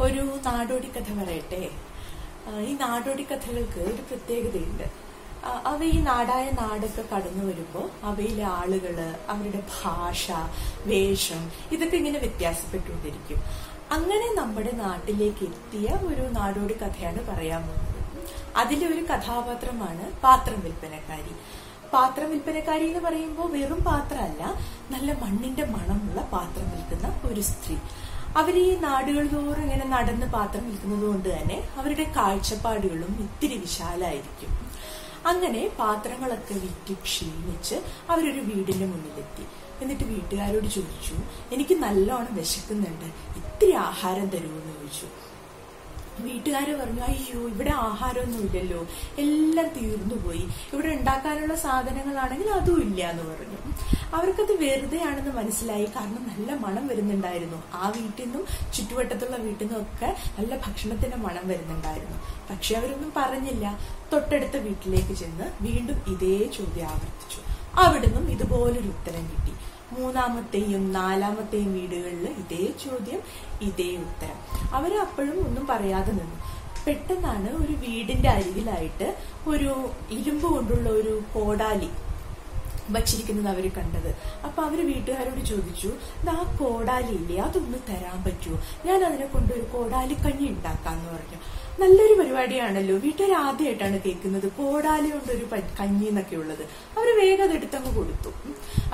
ഒരു നാടോടി കഥ പറയട്ടെ. ഈ നാടോടി കഥകൾക്ക് ഒരു പ്രത്യേകതയുണ്ട്. അവ ഈ നാടായ നാടൊക്കെ കടന്നു വരുമ്പോൾ അവയിലെ ആളുകൾ അവരുടെ ഭാഷ വേഷം ഇതൊക്കെ ഇങ്ങനെ വ്യത്യാസപ്പെട്ടുകൊണ്ടിരിക്കും. അങ്ങനെ നമ്മുടെ നാട്ടിലേക്ക് എത്തിയ ഒരു നാടോടി കഥയാണ് പറയാൻ പോകുന്നത്. അതിലെ ഒരു കഥാപാത്രമാണ് പാത്രം വിൽപ്പനക്കാരി. പാത്രം വിൽപ്പനക്കാരി എന്ന് പറയുമ്പോൾ വെറും പാത്രമല്ല നല്ല മണ്ണിന്റെ മണമുള്ള പാത്രം വിൽക്കുന്ന ഒരു സ്ത്രീ. അവർ ഈ നാടുകൾ തോറും ഇങ്ങനെ നടന്ന് പാത്രം വിൽക്കുന്നത് കൊണ്ട് തന്നെ അവരുടെ കാഴ്ചപ്പാടുകളും ഇത്തിരി വിശാലായിരിക്കും. അങ്ങനെ പാത്രങ്ങളൊക്കെ വിറ്റ് ക്ഷീണിച്ച് അവരൊരു വീടിന്റെ മുന്നിലെത്തി. എന്നിട്ട് വീട്ടുകാരോട് ചോദിച്ചു എനിക്ക് നല്ലോണം വിശക്കുന്നുണ്ട്. ഇത്തിരി ആഹാരം തരുമെന്ന് ചോദിച്ചു. വീട്ടുകാര് പറഞ്ഞു അയ്യോ ഇവിടെ ആഹാരമൊന്നും ഇല്ലല്ലോ. എല്ലാം തീർന്നു പോയി. ഇവിടെ ഉണ്ടാക്കാനുള്ള സാധനങ്ങളാണെങ്കിൽ അതും ഇല്ല എന്ന് പറഞ്ഞു. അവർക്കത് വെറുതെയാണെന്ന് മനസ്സിലായി. കാരണം നല്ല മണം വരുന്നുണ്ടായിരുന്നു. ആ വീട്ടിൽ നിന്നും ചുറ്റുവട്ടത്തുള്ള വീട്ടിൽ നിന്നും ഒക്കെ നല്ല ഭക്ഷണത്തിന്റെ മണം വരുന്നുണ്ടായിരുന്നു. പക്ഷെ അവരൊന്നും പറഞ്ഞില്ല. തൊട്ടടുത്ത വീട്ടിലേക്ക് ചെന്ന് വീണ്ടും ഇതേ ചോദ്യം ആവർത്തിച്ചു. അവിടുന്നും ഇതുപോലൊരു ഉത്തരം കിട്ടി. മൂന്നാമത്തെയും നാലാമത്തെയും വീടുകളിൽ ഇതേ ചോദ്യം ഇതേ ഉത്തരം. അവർ അപ്പോഴും ഒന്നും പറയാതെ നിന്നു. പെട്ടെന്നാണ് ഒരു വീടിന്റെ അരികിലായിട്ട് ഒരു ഇരുമ്പ് കൊണ്ടുള്ള ഒരു കോടാലി വച്ചിരിക്കുന്നത് അവർ കണ്ടത്. അപ്പൊ അവർ വീട്ടുകാരോട് ചോദിച്ചു ആ കോടാലി ഇല്ലേ അതൊന്ന് തരാൻ പറ്റുമോ ഞാൻ അതിനെ കൊണ്ട് കോടാലി കഞ്ഞി ഉണ്ടാക്കാന്ന് പറഞ്ഞു. നല്ലൊരു പരിപാടിയാണല്ലോ. വീട്ടുകാർ ആദ്യമായിട്ടാണ് കേൾക്കുന്നത് കോടാലി കൊണ്ട് ഒരു കഞ്ഞി എന്നൊക്കെ ഉള്ളത്. അവർ വേഗം അതെടുത്തങ്ങ് കൊടുത്തു.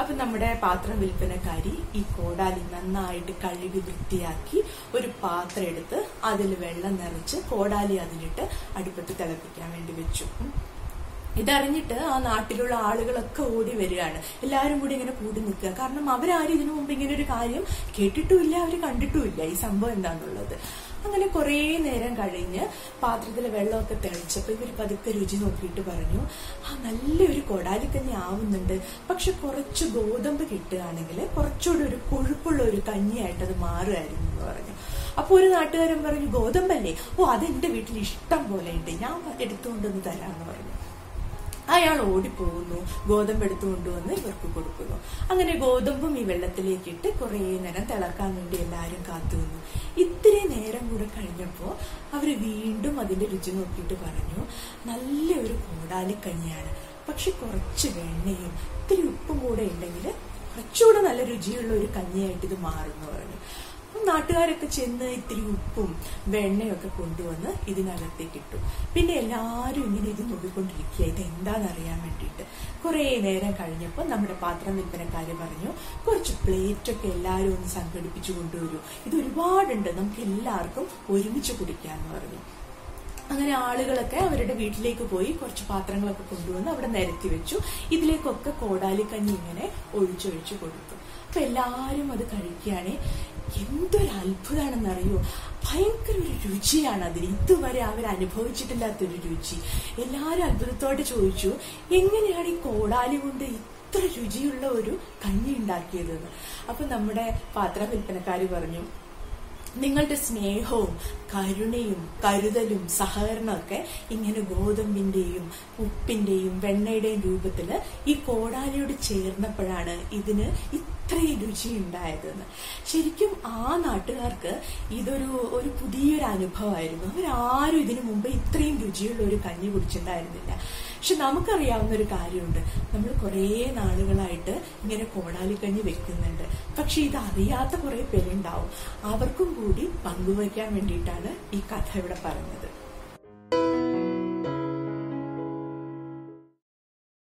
അപ്പൊ നമ്മുടെ പാത്രം വിൽപ്പനക്കാരി ഈ കോടാലി നന്നായിട്ട് കഴുകി വൃത്തിയാക്കി ഒരു പാത്രം എടുത്ത് അതിൽ വെള്ളം നിറച്ച് കോടാലി അതിലിട്ട് അടുപ്പത്ത് തിളപ്പിക്കാൻ വേണ്ടി വെച്ചു. ഇതറിഞ്ഞിട്ട് ആ നാട്ടിലുള്ള ആളുകളൊക്കെ ഓടി വരികയാണ്. എല്ലാവരും കൂടി ഇങ്ങനെ കൂടി നിൽക്കുക. കാരണം അവരാരും ഇതിനു മുമ്പ് ഇങ്ങനെ ഒരു കാര്യം കേട്ടിട്ടുമില്ല അവർ കണ്ടിട്ടുമില്ല ഈ സംഭവം എന്താണെന്നുള്ളത് അങ്ങനെ കുറേ നേരം കഴിഞ്ഞ് പാത്രത്തിലെ വെള്ളമൊക്കെ തെളിച്ചപ്പോൾ ഇവർ പതുക്കെ രുചി നോക്കിയിട്ട് പറഞ്ഞു ആ നല്ലൊരു കൊടാലി തന്നെ ആവുന്നുണ്ട്. പക്ഷെ കുറച്ച് ഗോതമ്പ് കിട്ടുകയാണെങ്കിൽ കുറച്ചുകൂടി ഒരു കൊഴുപ്പുള്ള ഒരു കഞ്ഞിയായിട്ട് അത് മാറുമായിരുന്നു എന്ന് പറഞ്ഞു. അപ്പോൾ ഒരു നാട്ടുകാരൻ പറഞ്ഞു ഗോതമ്പല്ലേ? ഓ അതെന്റെ വീട്ടിൽ ഇഷ്ടം പോലെ ഉണ്ട്. ഞാൻ എടുത്തുകൊണ്ടൊന്ന് തരാമെന്ന് പറഞ്ഞു. അയാൾ ഓടിപ്പോകുന്നു. ഗോതമ്പ് എടുത്തു കൊണ്ടുവന്ന് ഇവർക്ക് കൊടുക്കുന്നു. അങ്ങനെ ഗോതമ്പും ഈ വെള്ളത്തിലേക്ക് ഇട്ട് കുറേ നേരം തിളക്കാൻ വേണ്ടി എല്ലാവരും കാത്തു നിന്നു. ഇത്തിരി നേരം കൂടെ കഴിഞ്ഞപ്പോ അവർ വീണ്ടും അതിന്റെ രുചി നോക്കിയിട്ട് പറഞ്ഞു നല്ലൊരു കോടാലിക്കഞ്ഞിയാണ് പക്ഷെ കുറച്ച് വെണ്ണയും ഇത്തിരി ഉപ്പും കൂടെ ഉണ്ടെങ്കിൽ കുറച്ചുകൂടെ നല്ല രുചിയുള്ള ഒരു കഞ്ഞിയായിട്ട് ഇത് മാറുന്നു പറഞ്ഞു. നാട്ടുകാരൊക്കെ ചെന്ന് ഇത്തിരി ഉപ്പും വെണ്ണയൊക്കെ കൊണ്ടുവന്ന് ഇതിനകത്തേക്ക് ഇട്ടു പിന്നെ എല്ലാവരും ഇങ്ങനെ ഇത് നോക്കിക്കൊണ്ടിരിക്കുക ഇത് എന്താണെന്നറിയാൻ വേണ്ടിയിട്ട്. കുറേ നേരം കഴിഞ്ഞപ്പോൾ നമ്മുടെ പാത്രം വിൽപ്പനക്കാർ പറഞ്ഞു കുറച്ച് പ്ലേറ്റൊക്കെ എല്ലാവരും ഒന്ന് സംഘടിപ്പിച്ചു കൊണ്ടുവരൂ. ഇത് ഒരുപാടുണ്ട്. നമുക്ക് എല്ലാവർക്കും ഒരുമിച്ച് കുടിക്കാന്ന് പറഞ്ഞു. അങ്ങനെ ആളുകളൊക്കെ അവരുടെ വീട്ടിലേക്ക് പോയി കുറച്ച് പാത്രങ്ങളൊക്കെ കൊണ്ടുവന്ന് അവിടെ നിരത്തി വെച്ചു. ഇതിലേക്കൊക്കെ കോടാലിക്കഞ്ഞി ഇങ്ങനെ ഒഴിച്ചൊഴിച്ചു കൊടുത്തു. അപ്പൊ എല്ലാരും അത് കഴിക്കുകയാണ്. എന്തൊരു അത്ഭുതമാണെന്നറിയോ ഭയങ്കര ഒരു രുചിയാണ് അതിന്. ഇതുവരെ അവർ അനുഭവിച്ചിട്ടില്ലാത്തൊരു രുചി. എല്ലാരും അത്ഭുതത്തോടെ ചോദിച്ചു എങ്ങനെയാണ് ഈ കോടാലി കൊണ്ട് ഇത്ര രുചിയുള്ള ഒരു കഞ്ഞി ഉണ്ടാക്കിയതെന്ന് അപ്പൊ നമ്മുടെ പാത്ര വിൽപ്പനക്കാർ പറഞ്ഞു നിങ്ങളുടെ സ്നേഹവും കരുണയും കരുതലും സഹകരണമൊക്കെ ഇങ്ങനെ ഗോതമ്പിന്റെയും ഉപ്പിന്റെയും വെണ്ണയുടെയും രൂപത്തിൽ ഈ കോടാലിയോട് ചേർന്നപ്പോഴാണ് ഇതിന് രുചി ഉണ്ടായതെന്ന് ശരിക്കും ആ നാട്ടുകാർക്ക് ഇതൊരു ഒരു പുതിയൊരു അനുഭവമായിരുന്നു. അവരാരും ഇതിനു മുമ്പ് ഇത്രയും രുചിയുള്ള ഒരു കഞ്ഞി കുടിച്ചിട്ടുണ്ടായിരുന്നില്ല. പക്ഷെ നമുക്കറിയാവുന്ന ഒരു കാര്യമുണ്ട്. നമ്മൾ കുറേ നാളുകളായിട്ട് ഇങ്ങനെ കോടാലിക്കഞ്ഞി വെക്കുന്നുണ്ട്. പക്ഷെ ഇത് അറിയാത്ത കുറേ പേരുണ്ടാവും. അവർക്കും കൂടി പങ്കുവയ്ക്കാൻ വേണ്ടിയിട്ടാണ് ഈ കഥ ഇവിടെ പറഞ്ഞത്.